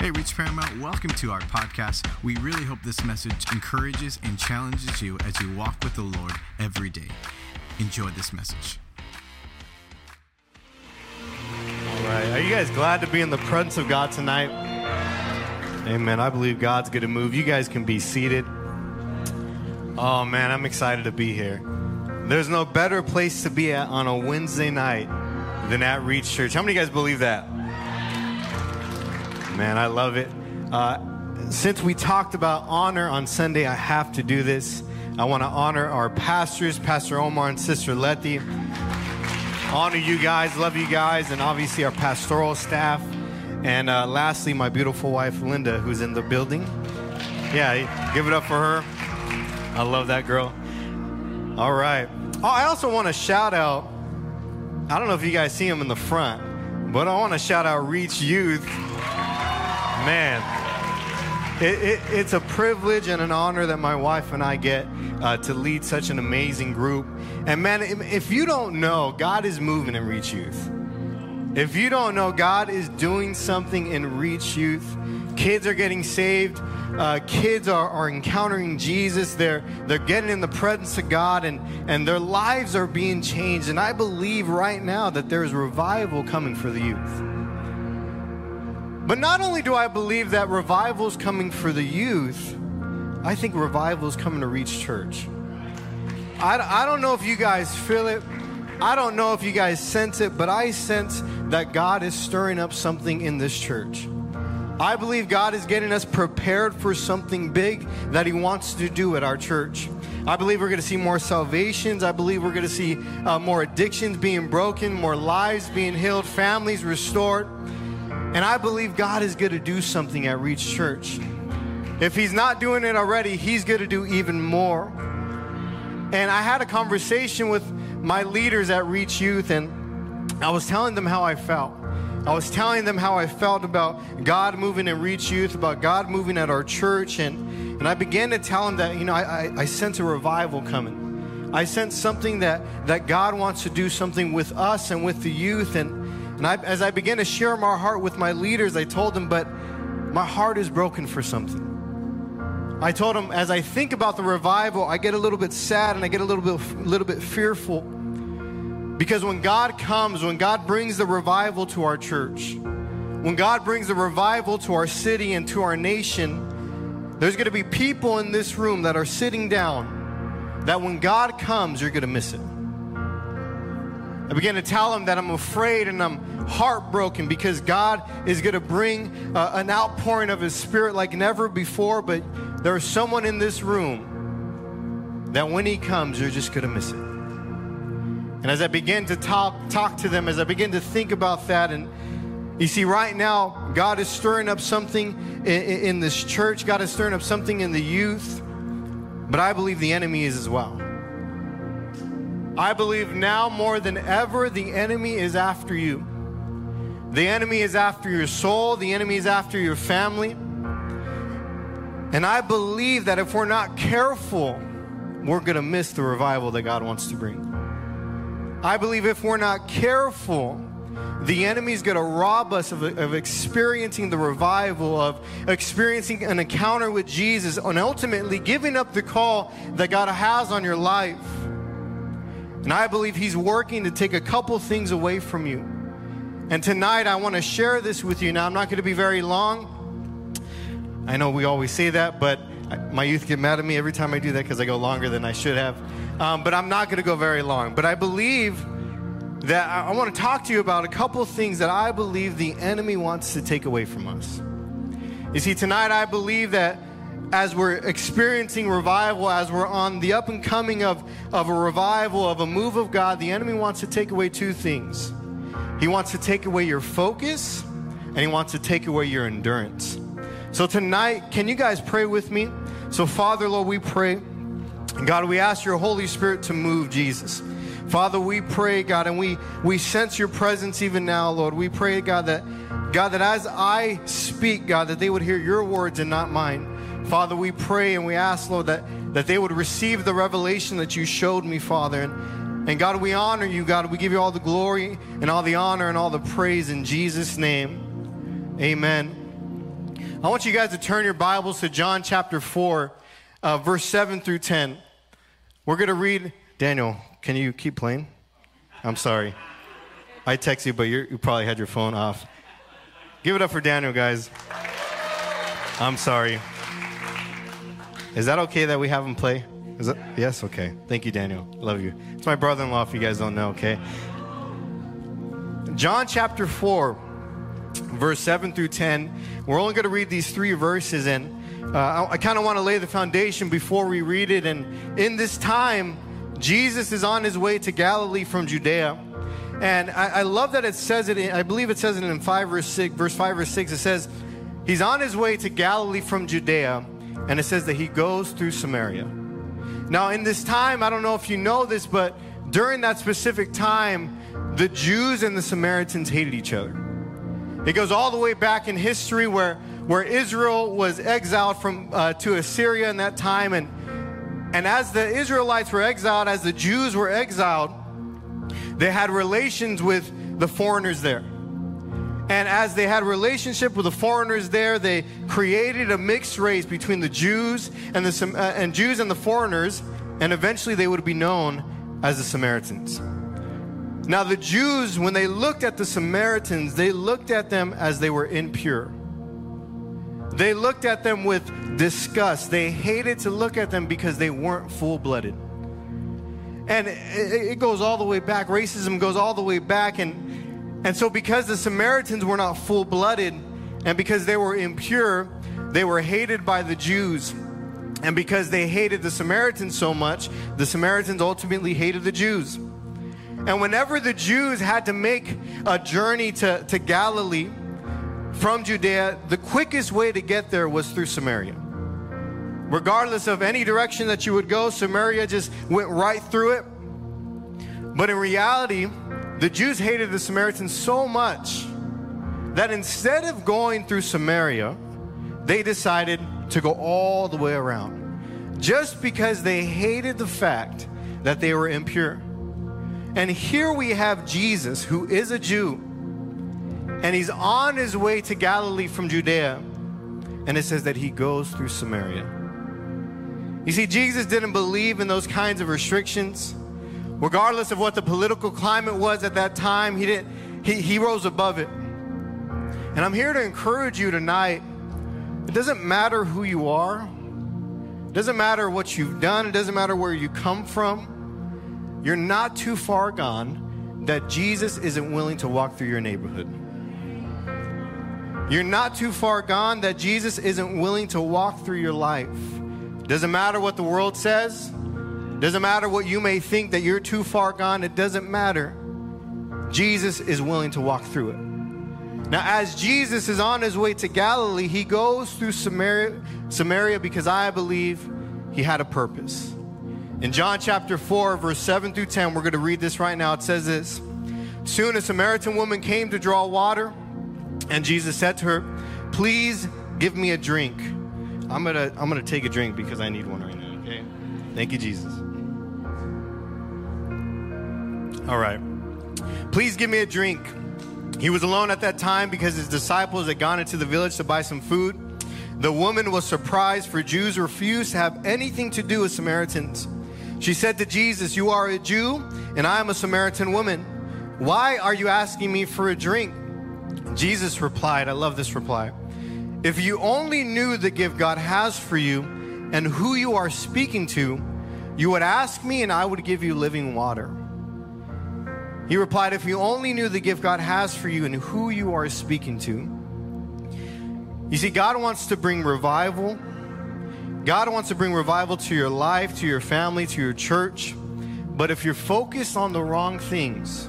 Hey, Reach Paramount, welcome to our podcast. We really hope this message encourages and challenges you as you walk with the Lord every day. Enjoy this message. All right. Are you guys glad to be in the presence of God tonight? Amen. I believe God's going to move. You guys can be seated. Oh, man, I'm excited to be here. There's no better place to be at on a Wednesday night than at Reach Church. How many of you guys believe that? Man, I love it. Uh, since we talked about honor on Sunday, I have to do this. I want to honor our pastors, Pastor Omar and Sister Letty. Honor you guys, love you guys, and obviously our pastoral staff. And uh, lastly, my beautiful wife, Linda, who's in the building. Yeah, give it up for her. I love that girl. All right. Oh, I also want to shout out. I don't know if you guys see him in the front, but I want to shout out Reach Youth Man, it, it, it's a privilege and an honor that my wife and I get uh, to lead such an amazing group. And man, if you don't know, God is moving in Reach Youth. If you don't know, God is doing something in Reach Youth. Kids are getting saved. Uh, kids are, are encountering Jesus. They're, they're getting in the presence of God and, and their lives are being changed. And I believe right now that there's revival coming for the youth. But not only do I believe that revival is coming for the youth, I think revival is coming to Reach Church. I, I don't know if you guys feel it. I don't know if you guys sense it, but I sense that God is stirring up something in this church. I believe God is getting us prepared for something big that He wants to do at our church. I believe we're going to see more salvations. I believe we're going to see uh, more addictions being broken, more lives being healed, families restored. And I believe God is going to do something at Reach Church. If He's not doing it already, He's going to do even more. And I had a conversation with my leaders at Reach Youth, and I was telling them how I felt. I was telling them how I felt about God moving in Reach Youth, about God moving at our church, and, and I began to tell them that, you know, I, I, I sense a revival coming. I sense something that, that God wants to do something with us and with the youth, and and I, as I began to share my heart with my leaders, I told them, but my heart is broken for something. I told them, as I think about the revival, I get a little bit sad and I get a little bit, little bit fearful. Because when God comes, when God brings the revival to our church, when God brings the revival to our city and to our nation, there's going to be people in this room that are sitting down that when God comes, you're going to miss it. I began to tell them that I'm afraid and I'm heartbroken because God is going to bring uh, an outpouring of His Spirit like never before. But there is someone in this room that when He comes, you're just going to miss it. And as I begin to talk, talk to them, as I begin to think about that, and you see, right now, God is stirring up something in, in this church, God is stirring up something in the youth, but I believe the enemy is as well. I believe now more than ever, the enemy is after you. The enemy is after your soul, the enemy is after your family. And I believe that if we're not careful, we're going to miss the revival that God wants to bring. I believe if we're not careful, the enemy is going to rob us of, of, experiencing the revival, of experiencing an encounter with Jesus, and ultimately giving up the call that God has on your life. And I believe He's working to take a couple things away from you. And tonight I want to share this with you. Now, I'm not going to be very long. I know we always say that, but my youth get mad at me every time I do that because I go longer than I should have. Um, but I'm not going to go very long. But I believe that I, I want to talk to you about a couple things that I believe the enemy wants to take away from us. You see, tonight I believe that as we're experiencing revival, as we're on the up and coming of, of a revival, of a move of God, the enemy wants to take away two things. He wants to take away your focus and he wants to take away your endurance. So tonight, can you guys pray with me? So, Father, Lord, we pray. God, we ask your Holy Spirit to move, Jesus. Father, we pray, God, and we, we sense your presence even now, Lord. We pray, God, that God, that as I speak, God, that they would hear your words and not mine. Father, we pray and we ask, Lord, that, that they would receive the revelation that you showed me, Father. And, and God, we honor you, God. We give you all the glory and all the honor and all the praise in Jesus' name. Amen. I want you guys to turn your Bibles to John chapter 4, uh, verse 7 through 10. We're going to read. Daniel, can you keep playing? I'm sorry. I text you, but you probably had your phone off. Give it up for Daniel, guys. I'm sorry. Is that okay that we have him play? Is it? Yes, okay. Thank you, Daniel. Love you. It's my brother in law, if you guys don't know, okay? John chapter 4, verse 7 through 10. We're only going to read these three verses, and uh, I, I kind of want to lay the foundation before we read it. And in this time, Jesus is on his way to Galilee from Judea. And I, I love that it says it, in, I believe it says it in 5 verse 6, verse 5 or 6. It says, He's on his way to Galilee from Judea, and it says that he goes through Samaria. Now, in this time, I don't know if you know this, but during that specific time, the Jews and the Samaritans hated each other. It goes all the way back in history where, where Israel was exiled from, uh, to Assyria in that time. And, and as the Israelites were exiled, as the Jews were exiled, they had relations with the foreigners there. And as they had relationship with the foreigners there, they created a mixed race between the Jews and the uh, and Jews and the foreigners, and eventually they would be known as the Samaritans. Now the Jews, when they looked at the Samaritans, they looked at them as they were impure. They looked at them with disgust. They hated to look at them because they weren't full-blooded. And it, goes all the way back. Racism goes all the way back, and and so, because the Samaritans were not full blooded and because they were impure, they were hated by the Jews. And because they hated the Samaritans so much, the Samaritans ultimately hated the Jews. And whenever the Jews had to make a journey to, to Galilee from Judea, the quickest way to get there was through Samaria. Regardless of any direction that you would go, Samaria just went right through it. But in reality, the Jews hated the Samaritans so much that instead of going through Samaria, they decided to go all the way around just because they hated the fact that they were impure. And here we have Jesus, who is a Jew, and he's on his way to Galilee from Judea. And it says that he goes through Samaria. You see, Jesus didn't believe in those kinds of restrictions regardless of what the political climate was at that time, he, didn't, he, he rose above it. And I'm here to encourage you tonight. It doesn't matter who you are, it doesn't matter what you've done, it doesn't matter where you come from. You're not too far gone that Jesus isn't willing to walk through your neighborhood. You're not too far gone that Jesus isn't willing to walk through your life. Doesn't matter what the world says, doesn't matter what you may think that you're too far gone, it doesn't matter. Jesus is willing to walk through it. Now, as Jesus is on his way to Galilee, he goes through Samaria, Samaria because I believe he had a purpose. In John chapter 4, verse 7 through 10, we're going to read this right now. It says this Soon a Samaritan woman came to draw water, and Jesus said to her, Please give me a drink. I'm going to I'm going to take a drink because I need one right now, okay? Thank you, Jesus. All right. Please give me a drink. He was alone at that time because his disciples had gone into the village to buy some food. The woman was surprised, for Jews refused to have anything to do with Samaritans. She said to Jesus, You are a Jew, and I am a Samaritan woman. Why are you asking me for a drink? Jesus replied, I love this reply. If you only knew the gift God has for you and who you are speaking to, you would ask me, and I would give you living water. He replied, If you only knew the gift God has for you and who you are speaking to. You see, God wants to bring revival. God wants to bring revival to your life, to your family, to your church. But if you're focused on the wrong things,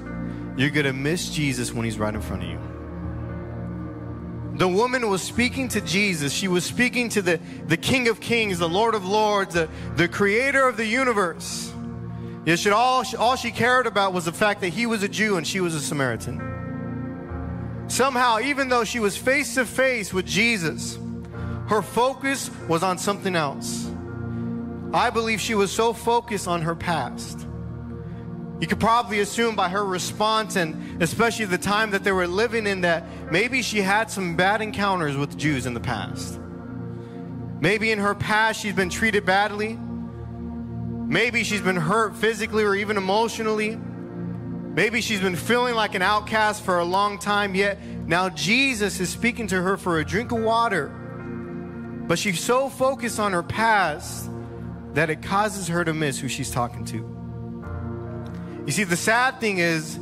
you're going to miss Jesus when he's right in front of you. The woman was speaking to Jesus. She was speaking to the, the King of Kings, the Lord of Lords, the, the creator of the universe. Yet she, all, all she cared about was the fact that he was a Jew and she was a Samaritan. Somehow, even though she was face to face with Jesus, her focus was on something else. I believe she was so focused on her past. You could probably assume by her response and especially the time that they were living in that maybe she had some bad encounters with Jews in the past. Maybe in her past she's been treated badly. Maybe she's been hurt physically or even emotionally. Maybe she's been feeling like an outcast for a long time, yet now Jesus is speaking to her for a drink of water. But she's so focused on her past that it causes her to miss who she's talking to. You see, the sad thing is,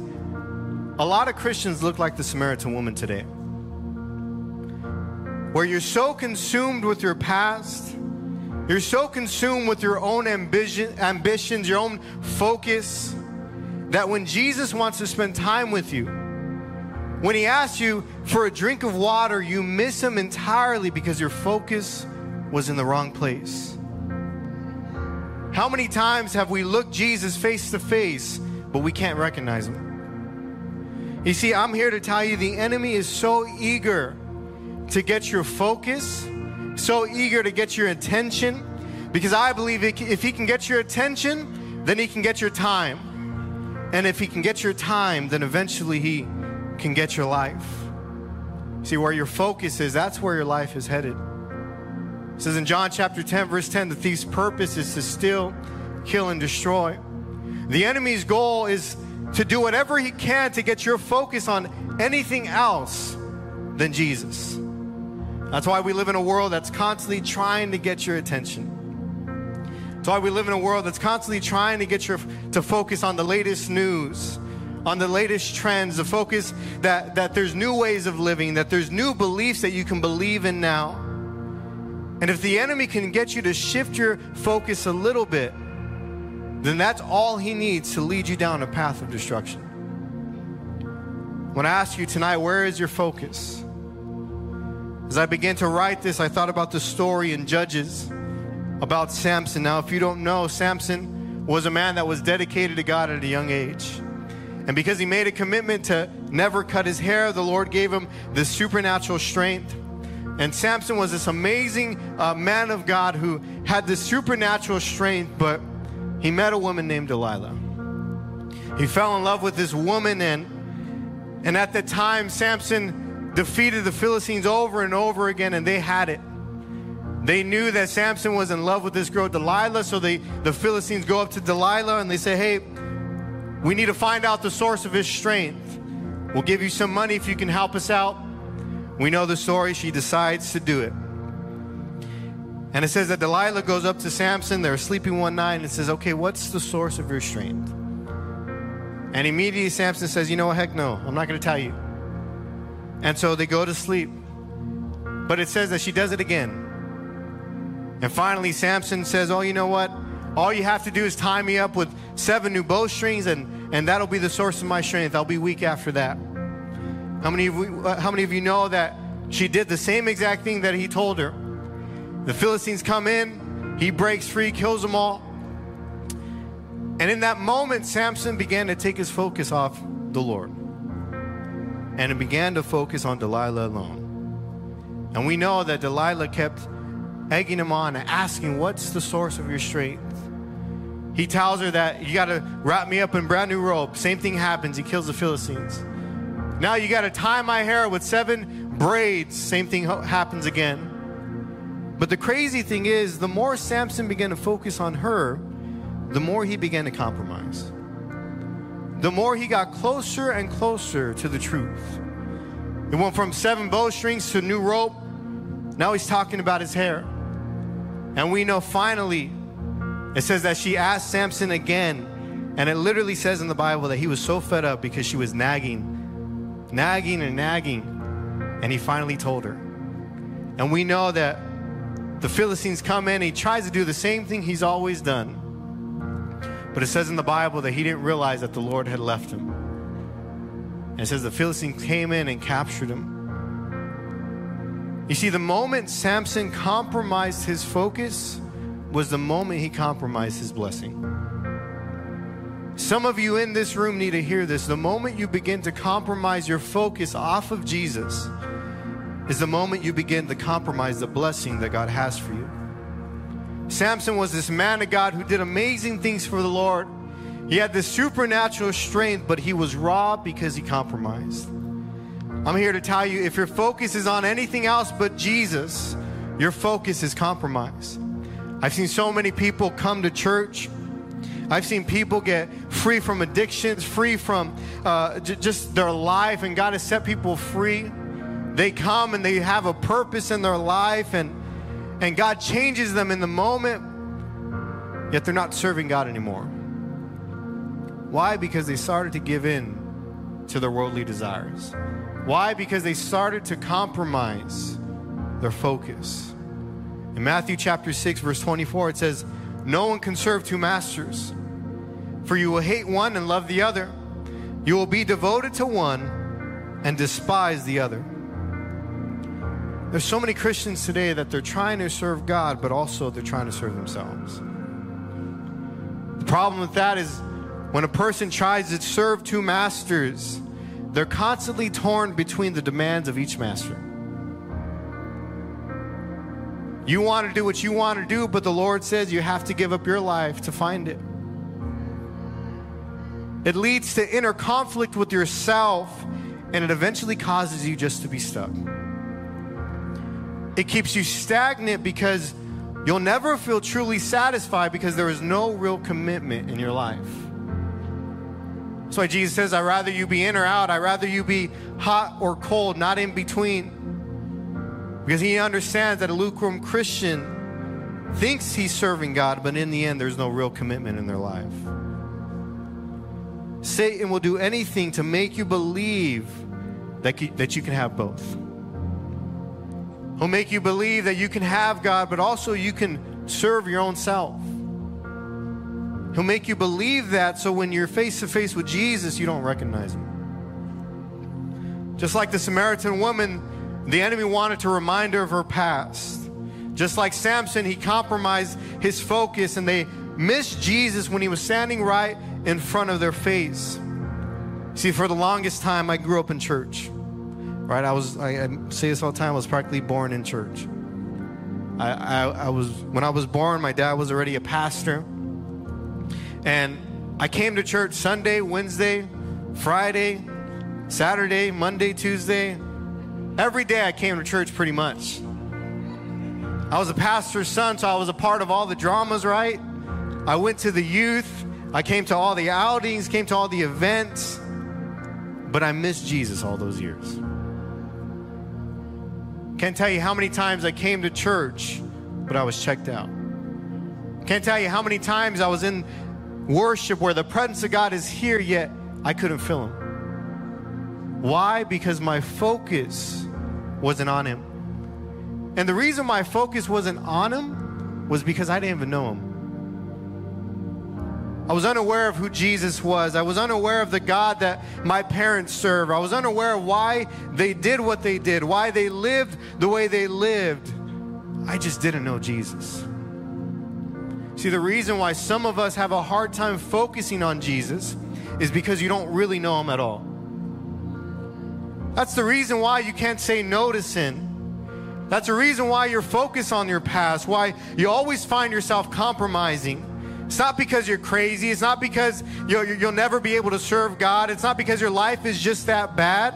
a lot of Christians look like the Samaritan woman today, where you're so consumed with your past, you're so consumed with your own ambition, ambitions, your own focus that when Jesus wants to spend time with you, when he asks you for a drink of water, you miss him entirely because your focus was in the wrong place. How many times have we looked Jesus face to face, but we can't recognize him? You see, I'm here to tell you the enemy is so eager to get your focus, so eager to get your attention, because I believe if he can get your attention, then he can get your time. And if he can get your time, then eventually he can get your life. See, where your focus is, that's where your life is headed. It says in John chapter 10, verse 10, the thief's purpose is to steal, kill, and destroy. The enemy's goal is to do whatever he can to get your focus on anything else than Jesus. That's why we live in a world that's constantly trying to get your attention. That's why we live in a world that's constantly trying to get you to focus on the latest news, on the latest trends, the focus that, that there's new ways of living, that there's new beliefs that you can believe in now. And if the enemy can get you to shift your focus a little bit, then that's all he needs to lead you down a path of destruction. When I ask you tonight, where is your focus? As I began to write this, I thought about the story in Judges about Samson. Now, if you don't know, Samson was a man that was dedicated to God at a young age. And because he made a commitment to never cut his hair, the Lord gave him this supernatural strength. And Samson was this amazing uh, man of God who had this supernatural strength, but he met a woman named Delilah. He fell in love with this woman, and, and at the time, Samson defeated the Philistines over and over again, and they had it. They knew that Samson was in love with this girl, Delilah, so they, the Philistines go up to Delilah and they say, Hey, we need to find out the source of his strength. We'll give you some money if you can help us out. We know the story. She decides to do it. And it says that Delilah goes up to Samson. They're sleeping one night and says, Okay, what's the source of your strength? And immediately Samson says, You know what? Heck no, I'm not going to tell you. And so they go to sleep. But it says that she does it again. And finally, Samson says, Oh, you know what? All you have to do is tie me up with seven new bowstrings, and, and that'll be the source of my strength. I'll be weak after that. How many, of you, uh, how many of you know that she did the same exact thing that he told her? The Philistines come in, he breaks free, kills them all. And in that moment, Samson began to take his focus off the Lord. And it began to focus on Delilah alone. And we know that Delilah kept egging him on and asking, What's the source of your strength? He tells her that you got to wrap me up in brand new robe. Same thing happens. He kills the Philistines. Now you got to tie my hair with seven braids. Same thing happens again. But the crazy thing is, the more Samson began to focus on her, the more he began to compromise. The more he got closer and closer to the truth. It went from seven bowstrings to new rope. Now he's talking about his hair. And we know finally, it says that she asked Samson again. And it literally says in the Bible that he was so fed up because she was nagging, nagging and nagging. And he finally told her. And we know that the Philistines come in, he tries to do the same thing he's always done. But it says in the Bible that he didn't realize that the Lord had left him. And it says the Philistines came in and captured him. You see, the moment Samson compromised his focus was the moment he compromised his blessing. Some of you in this room need to hear this. The moment you begin to compromise your focus off of Jesus is the moment you begin to compromise the blessing that God has for you. Samson was this man of God who did amazing things for the Lord. He had this supernatural strength, but he was robbed because he compromised. I'm here to tell you if your focus is on anything else but Jesus, your focus is compromise. I've seen so many people come to church. I've seen people get free from addictions, free from uh, j- just their life, and God has set people free. They come and they have a purpose in their life, and, and God changes them in the moment, yet they're not serving God anymore. Why? Because they started to give in to their worldly desires. Why? Because they started to compromise their focus. In Matthew chapter 6, verse 24, it says, No one can serve two masters, for you will hate one and love the other. You will be devoted to one and despise the other. There's so many Christians today that they're trying to serve God, but also they're trying to serve themselves. The problem with that is when a person tries to serve two masters, they're constantly torn between the demands of each master. You want to do what you want to do, but the Lord says you have to give up your life to find it. It leads to inner conflict with yourself, and it eventually causes you just to be stuck. It keeps you stagnant because you'll never feel truly satisfied because there is no real commitment in your life. That's why Jesus says, I'd rather you be in or out. I'd rather you be hot or cold, not in between. Because he understands that a lukewarm Christian thinks he's serving God, but in the end, there's no real commitment in their life. Satan will do anything to make you believe that you, that you can have both. He'll make you believe that you can have God, but also you can serve your own self. He'll make you believe that so when you're face to face with Jesus, you don't recognize him. Just like the Samaritan woman, the enemy wanted to remind her of her past. Just like Samson, he compromised his focus and they missed Jesus when he was standing right in front of their face. See, for the longest time, I grew up in church. Right? I was, I, I say this all the time, I was practically born in church. I, I, I was, when I was born, my dad was already a pastor. And I came to church Sunday, Wednesday, Friday, Saturday, Monday, Tuesday. Every day I came to church pretty much. I was a pastor's son, so I was a part of all the dramas, right? I went to the youth. I came to all the outings, came to all the events. But I missed Jesus all those years. Can't tell you how many times I came to church, but I was checked out. Can't tell you how many times I was in worship where the presence of God is here, yet I couldn't feel Him. Why? Because my focus wasn't on Him. And the reason my focus wasn't on Him was because I didn't even know Him. I was unaware of who Jesus was. I was unaware of the God that my parents serve. I was unaware of why they did what they did, why they lived the way they lived. I just didn't know Jesus. See, the reason why some of us have a hard time focusing on Jesus is because you don't really know him at all. That's the reason why you can't say no to sin. That's the reason why you're focused on your past, why you always find yourself compromising. It's not because you're crazy. It's not because you'll, you'll never be able to serve God. It's not because your life is just that bad.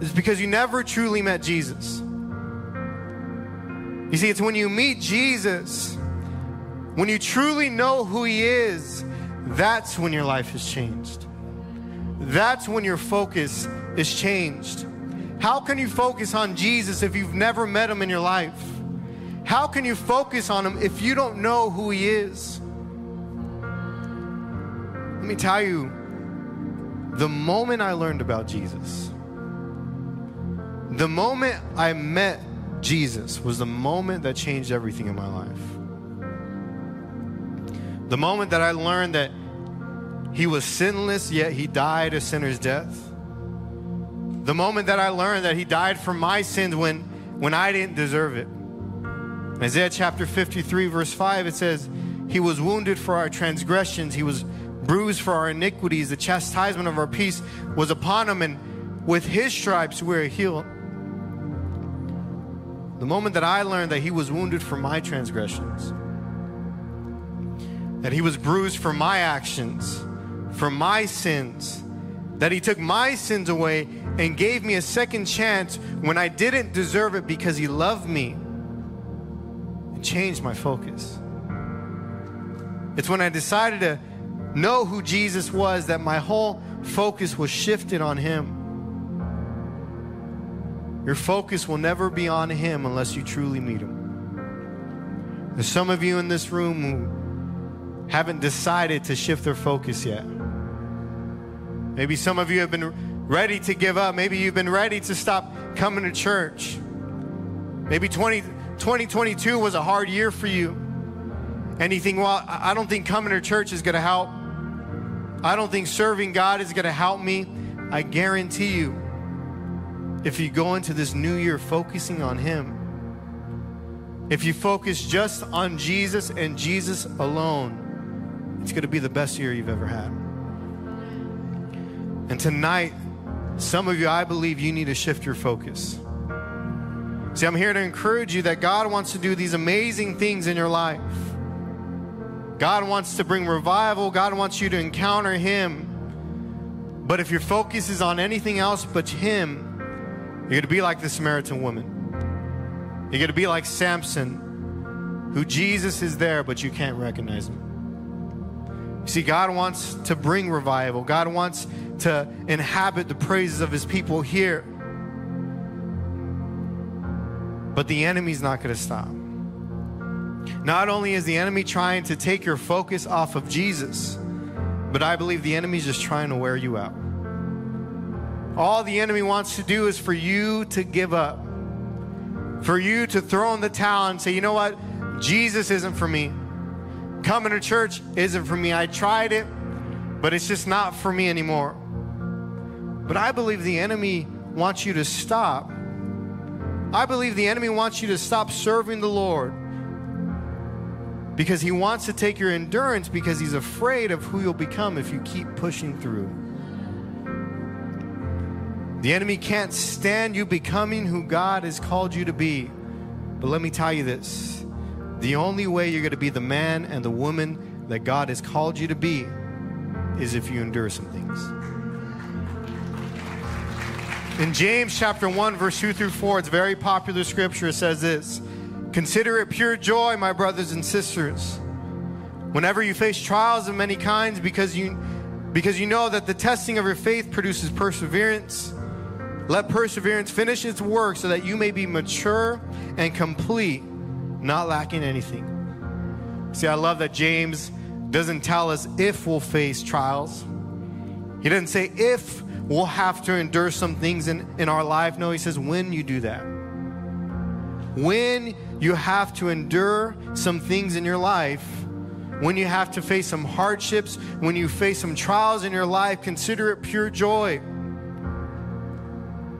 It's because you never truly met Jesus. You see, it's when you meet Jesus, when you truly know who He is, that's when your life has changed. That's when your focus is changed. How can you focus on Jesus if you've never met Him in your life? How can you focus on him if you don't know who he is? Let me tell you, the moment I learned about Jesus, the moment I met Jesus was the moment that changed everything in my life. The moment that I learned that he was sinless, yet he died a sinner's death. The moment that I learned that he died for my sins when, when I didn't deserve it. Isaiah chapter 53, verse 5, it says, He was wounded for our transgressions, He was bruised for our iniquities. The chastisement of our peace was upon Him, and with His stripes we are healed. The moment that I learned that He was wounded for my transgressions, that he was bruised for my actions, for my sins, that he took my sins away and gave me a second chance when I didn't deserve it because he loved me changed my focus. It's when I decided to know who Jesus was that my whole focus was shifted on him. Your focus will never be on him unless you truly meet him. There's some of you in this room who haven't decided to shift their focus yet. Maybe some of you have been ready to give up. Maybe you've been ready to stop coming to church. Maybe 20, 2022 was a hard year for you. And you think, well, I don't think coming to church is going to help. I don't think serving God is going to help me. I guarantee you, if you go into this new year focusing on Him, if you focus just on Jesus and Jesus alone, it's going to be the best year you've ever had. And tonight, some of you, I believe you need to shift your focus. See, I'm here to encourage you that God wants to do these amazing things in your life. God wants to bring revival, God wants you to encounter Him. But if your focus is on anything else but Him, you're going to be like the Samaritan woman. You're going to be like Samson, who Jesus is there, but you can't recognize him. You see, God wants to bring revival, God wants to inhabit the praises of his people here. But the enemy's not going to stop. Not only is the enemy trying to take your focus off of Jesus, but I believe the enemy's just trying to wear you out. All the enemy wants to do is for you to give up, for you to throw in the towel and say, you know what? Jesus isn't for me. Coming to church isn't for me. I tried it, but it's just not for me anymore. But I believe the enemy wants you to stop. I believe the enemy wants you to stop serving the Lord because he wants to take your endurance because he's afraid of who you'll become if you keep pushing through. The enemy can't stand you becoming who God has called you to be. But let me tell you this the only way you're going to be the man and the woman that God has called you to be is if you endure some things. In James chapter 1, verse 2 through 4, it's very popular scripture. It says this Consider it pure joy, my brothers and sisters, whenever you face trials of many kinds, because you, because you know that the testing of your faith produces perseverance. Let perseverance finish its work so that you may be mature and complete, not lacking anything. See, I love that James doesn't tell us if we'll face trials. He doesn't say if we'll have to endure some things in, in our life. No, he says when you do that. When you have to endure some things in your life, when you have to face some hardships, when you face some trials in your life, consider it pure joy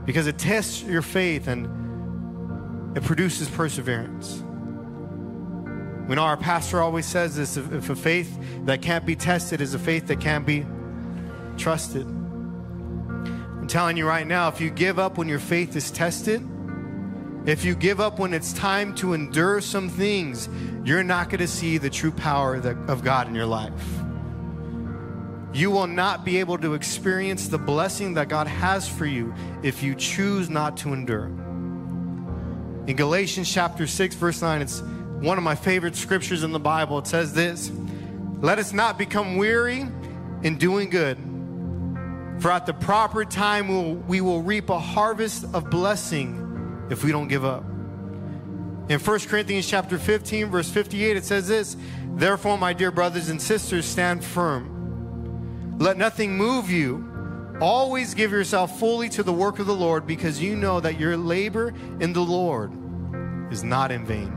because it tests your faith and it produces perseverance. We know our pastor always says this if, a faith that can't be tested is a faith that can't be trusted. Telling you right now, if you give up when your faith is tested, if you give up when it's time to endure some things, you're not going to see the true power of God in your life you will not be able to experience the blessing that God has for you if you choose not to endure. In Galatians chapter 6, verse 9, it's one of my favorite scriptures in the Bible. It says this Let us not become weary in doing good, for at the proper time we will, we will reap a harvest of blessing if we don't give up. In 1 Corinthians chapter 15, verse 58, it says this Therefore, my dear brothers and sisters, stand firm let nothing move you. Always give yourself fully to the work of the Lord because you know that your labor in the Lord is not in vain.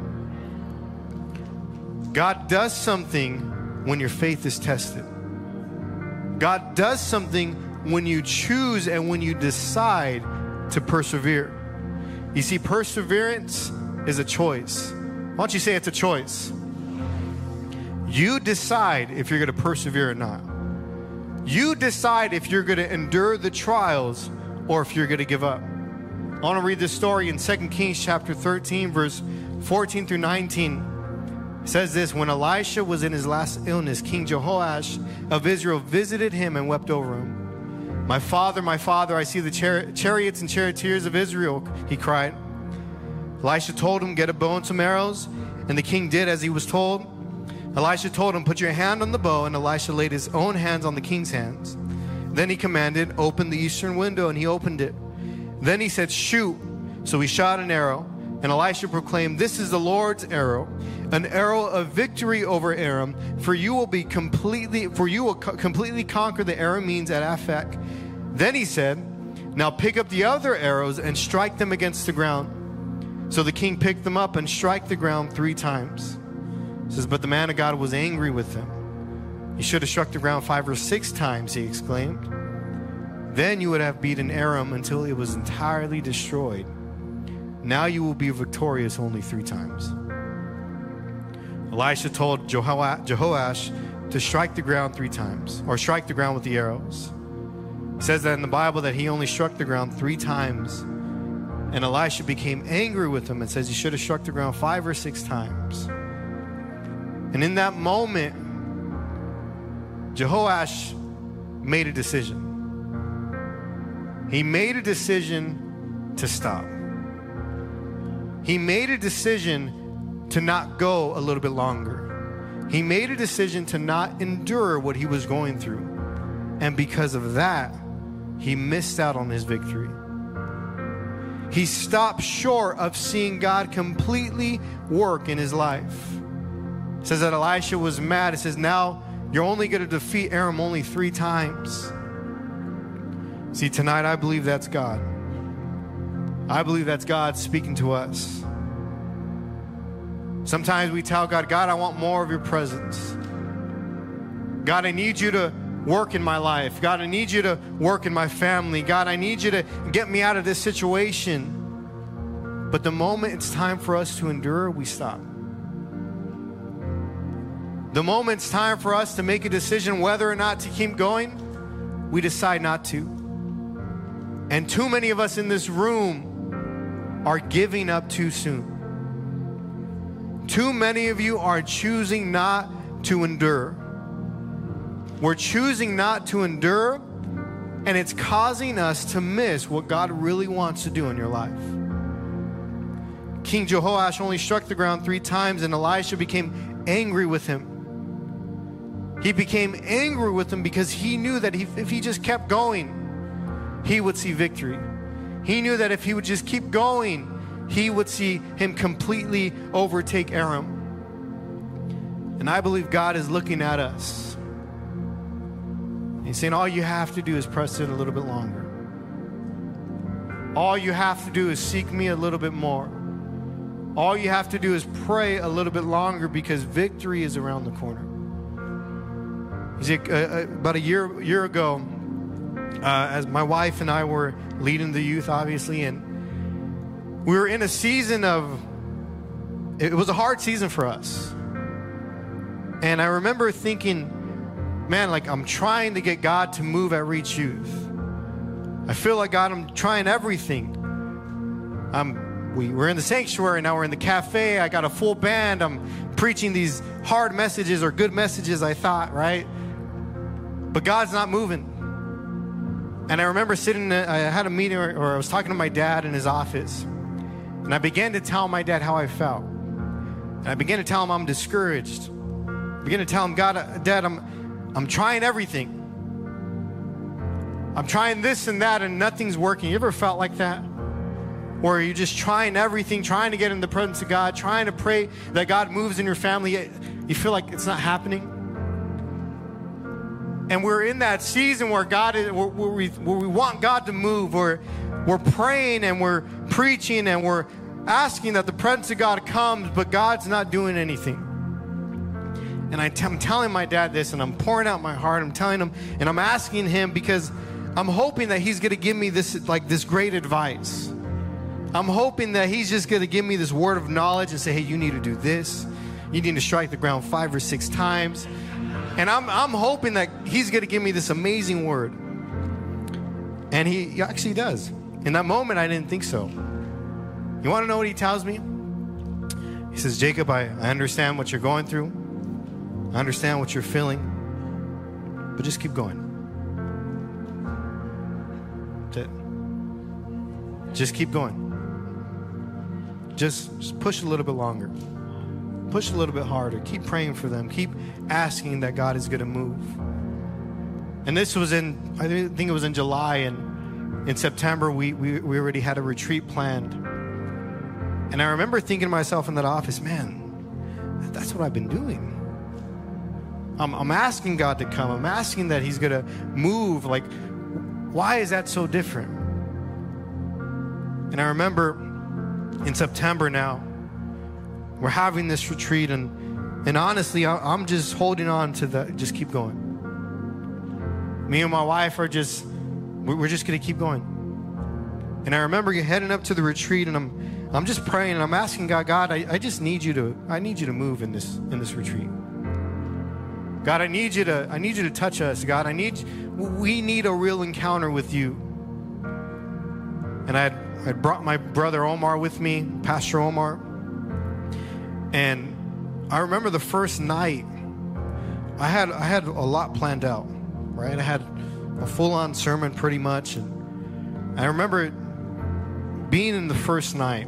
God does something when your faith is tested. God does something when you choose and when you decide to persevere. You see, perseverance is a choice. Why don't you say it's a choice? You decide if you're going to persevere or not. You decide if you're going to endure the trials or if you're going to give up. I want to read this story in 2 Kings chapter 13, verse 14 through 19. It says this when Elisha was in his last illness, King Jehoash of Israel visited him and wept over him. My father, my father, I see the char- chariots and charioteers of Israel, he cried. Elisha told him, Get a bow and some arrows. And the king did as he was told. Elisha told him, Put your hand on the bow. And Elisha laid his own hands on the king's hands. Then he commanded, Open the eastern window. And he opened it. Then he said, Shoot. So he shot an arrow. And Elisha proclaimed, This is the Lord's arrow, an arrow of victory over Aram. For you will be completely, for you will co- completely conquer the Arameans at Aphek. Then he said, Now pick up the other arrows and strike them against the ground. So the king picked them up and struck the ground three times. It says, But the man of God was angry with him. He should have struck the ground five or six times, he exclaimed. Then you would have beaten Aram until it was entirely destroyed. Now you will be victorious only three times. Elisha told Jehoash to strike the ground three times, or strike the ground with the arrows. It says that in the Bible that he only struck the ground three times. And Elisha became angry with him and says he should have struck the ground five or six times. And in that moment, Jehoash made a decision. He made a decision to stop. He made a decision to not go a little bit longer. He made a decision to not endure what he was going through. And because of that, he missed out on his victory. He stopped short of seeing God completely work in his life. It says that Elisha was mad. It says, Now you're only going to defeat Aram only three times. See, tonight I believe that's God. I believe that's God speaking to us. Sometimes we tell God, God, I want more of your presence. God, I need you to work in my life. God, I need you to work in my family. God, I need you to get me out of this situation. But the moment it's time for us to endure, we stop. The moment it's time for us to make a decision whether or not to keep going, we decide not to. And too many of us in this room are giving up too soon. Too many of you are choosing not to endure. We're choosing not to endure, and it's causing us to miss what God really wants to do in your life. King Jehoash only struck the ground three times, and Elisha became angry with him. He became angry with him because he knew that if he just kept going, he would see victory. He knew that if he would just keep going, he would see him completely overtake Aram. And I believe God is looking at us. He's saying, All you have to do is press in a little bit longer. All you have to do is seek me a little bit more. All you have to do is pray a little bit longer because victory is around the corner. You see, uh, uh, about a year, year ago, uh, as my wife and I were leading the youth, obviously, and we were in a season of, it was a hard season for us. And I remember thinking, man, like I'm trying to get God to move at Reach Youth. I feel like God, I'm trying everything. I'm, we, we're in the sanctuary, now we're in the cafe. I got a full band. I'm preaching these hard messages or good messages, I thought, right? But God's not moving. And I remember sitting, uh, I had a meeting or, I was talking to my dad in his office. And I began to tell my dad how I felt. And I began to tell him I'm discouraged. I began to tell him, God, uh, Dad, I'm, I'm trying everything. I'm trying this and that, and nothing's working. You ever felt like that? Where you're just trying everything, trying to get in the presence of God, trying to pray that God moves in your family, you feel like it's not happening? And we're in that season where God is, where, we, where we want God to move, where we're praying and we're preaching and we're asking that the presence of God comes, but God's not doing anything. And I t- I'm telling my dad this, and I'm pouring out my heart. I'm telling him, and I'm asking him because I'm hoping that he's going to give me this, like this great advice. I'm hoping that he's just going to give me this word of knowledge and say, hey, you need to do this. You need to strike the ground five or six times. And I'm, I'm hoping that he's going to give me this amazing word. And he actually does. In that moment, I didn't think so. You want to know what he tells me? He says, Jacob, I, I understand what you're going through. I understand what you're feeling. But just keep going. That's it. Just keep going. Just, just push a little bit longer. Push a little bit harder. Keep praying for them. Keep asking that God is going to move. And this was in, I think it was in July, and in September, we, we, we already had a retreat planned. And I remember thinking to myself in that office, man, that's what I've been doing. I'm, I'm asking God to come. I'm asking that He's going to move. Like, why is that so different? And I remember in September now, we're having this retreat, and, and honestly, I'm just holding on to the, just keep going. Me and my wife are just, we're just to keep going. And I remember heading up to the retreat, and I'm, I'm just praying, and I'm asking God, God, I, I just need you to, I need you to move in this, in this retreat. God, I need you to, I need you to touch us. God, I need, we need a real encounter with you. And I had, I brought my brother Omar with me, Pastor Omar. And I remember the first night, I had, I had a lot planned out right? I had a full on sermon pretty much. And I remember being in the first night,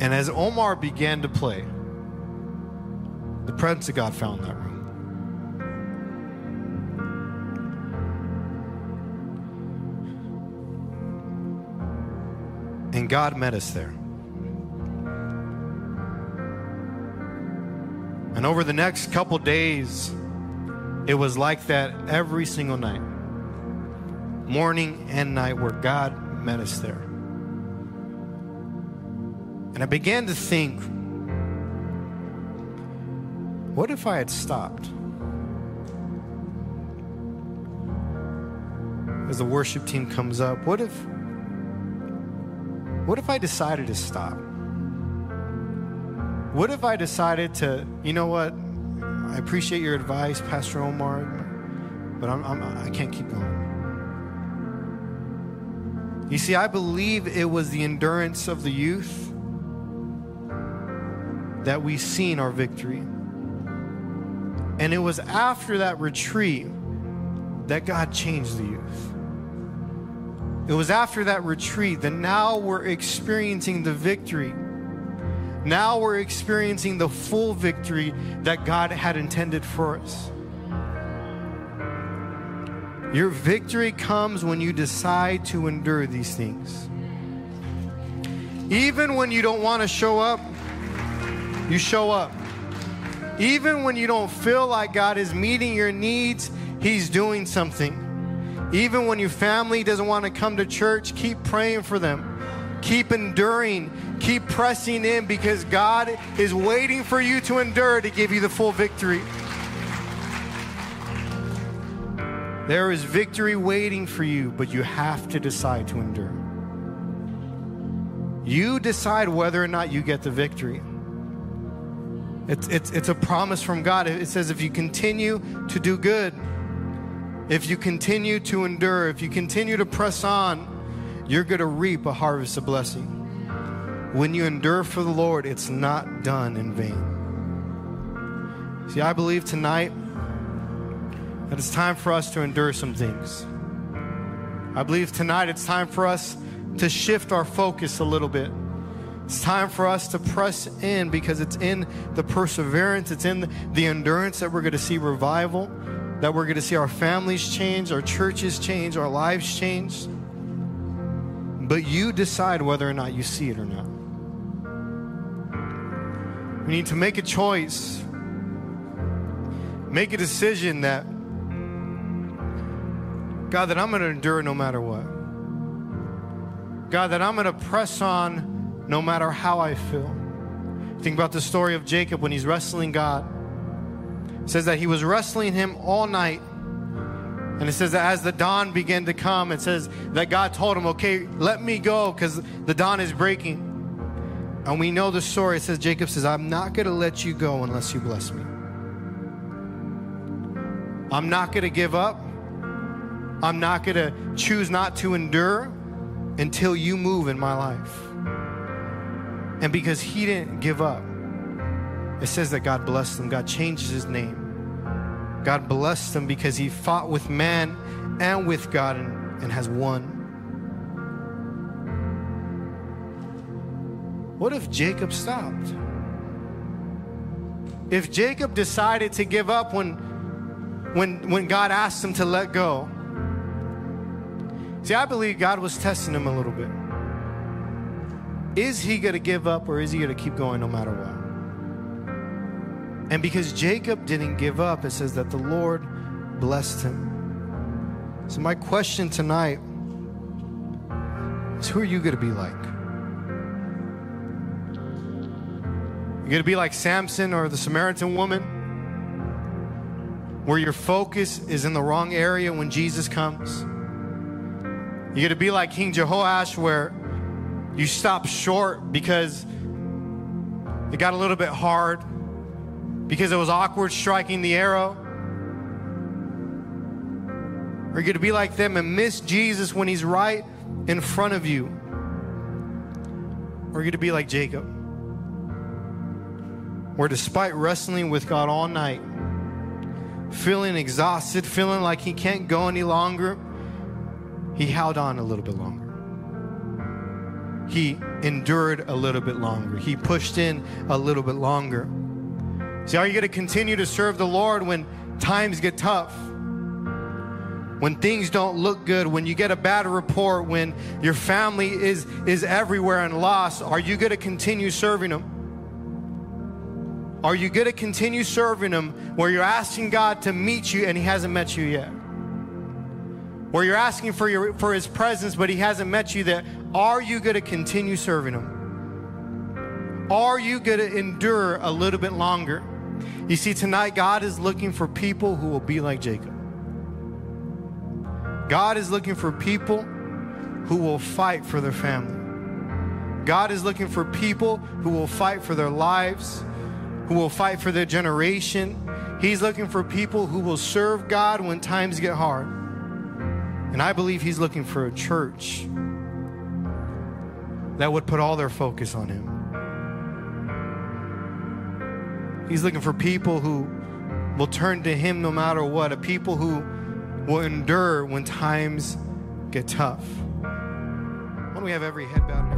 and as Omar began to play, the presence of God found that room. And God met us there. And over the next couple days, it was like that every single night, morning and night, where God met us there. And I began to think, what if I had stopped? As the worship team comes up, what if what if I decided to stop? What if I decided to, you know what? I appreciate your advice, Pastor Omar, but I'm, I'm, I can't keep going. You see, I believe it was the endurance of the youth that we seen our victory. And it was after that retreat that God changed the youth. It was after that retreat that now we're experiencing the victory now we're experiencing the full victory that God had intended for us. Your victory comes when you decide to endure these things. Even when you don't want to show up, you show up. Even when you don't feel like God is meeting your needs, He's doing something. Even when your family doesn't want to come to church, keep praying for them. Keep enduring Keep pressing in because God is waiting for you to endure to give you the full victory. There is victory waiting for you, but you have to decide to endure. You decide whether or not you get the victory. It's, it's, it's a promise from God. It says if you continue to do good, if you continue to endure, if you continue to press on, you're going to reap a harvest of blessing. When you endure for the Lord, it's not done in vain. See, I believe tonight that it's time for us to endure some things. I believe tonight it's time for us to shift our focus a little bit. It's time for us to press in because it's in the perseverance, it's in the endurance that we're going to see revival, that we're going to see our families change, our churches change, our lives change. But you decide whether or not you see it or not. We need to make a choice, make a decision that, God, that I'm going to endure no matter what. God, that I'm going to press on no matter how I feel. Think about the story of Jacob when he's wrestling God. It says that he was wrestling him all night. And it says that as the dawn began to come, it says that God told him, Okay, let me go because the dawn is breaking. And we know the story. It says, Jacob says, I'm not going to let you go unless you bless me. I'm not going to give up. I'm not going to choose not to endure until you move in my life. And because he didn't give up, it says that God blessed him. God changes his name. God blessed him because he fought with man and with God and, and has won. What if Jacob stopped? If Jacob decided to give up when, when, when God asked him to let go, see, I believe God was testing him a little bit. Is he going to give up or is he going to keep going no matter what? And because Jacob didn't give up, it says that the Lord blessed him. So, my question tonight is who are you going to be like? You're going to be like Samson or the Samaritan woman, where your focus is in the wrong area when Jesus comes. You're going to be like King Jehoash, where you stop short because it got a little bit hard, because it was awkward striking the arrow. Or you're going to be like them and miss Jesus when he's right in front of you. Or you're going to be like Jacob where despite wrestling with God all night, feeling exhausted, feeling like he can't go any longer, he held on a little bit longer. He endured a little bit longer. He pushed in a little bit longer. See, are you going to continue to serve the Lord when times get tough? When things don't look good, when you get a bad report, when your family is, is everywhere and lost, are you going to continue serving Him? Are you going to continue serving Him where you're asking God to meet you and He hasn't met you yet? Where you're asking for, your, for His presence but He hasn't met you there? Are you going to continue serving Him? Are you going to endure a little bit longer? You see, tonight God is looking for people who will be like Jacob. God is looking for people who will fight for their family. God is looking for people who will fight for their lives who will fight for their generation. He's looking for people who will serve God when times get hard. And I believe He's looking for a church that would put all their focus on Him. He's looking for people who will turn to Him no matter what, a people who will endure when times get tough. Why don't we have every head bowed?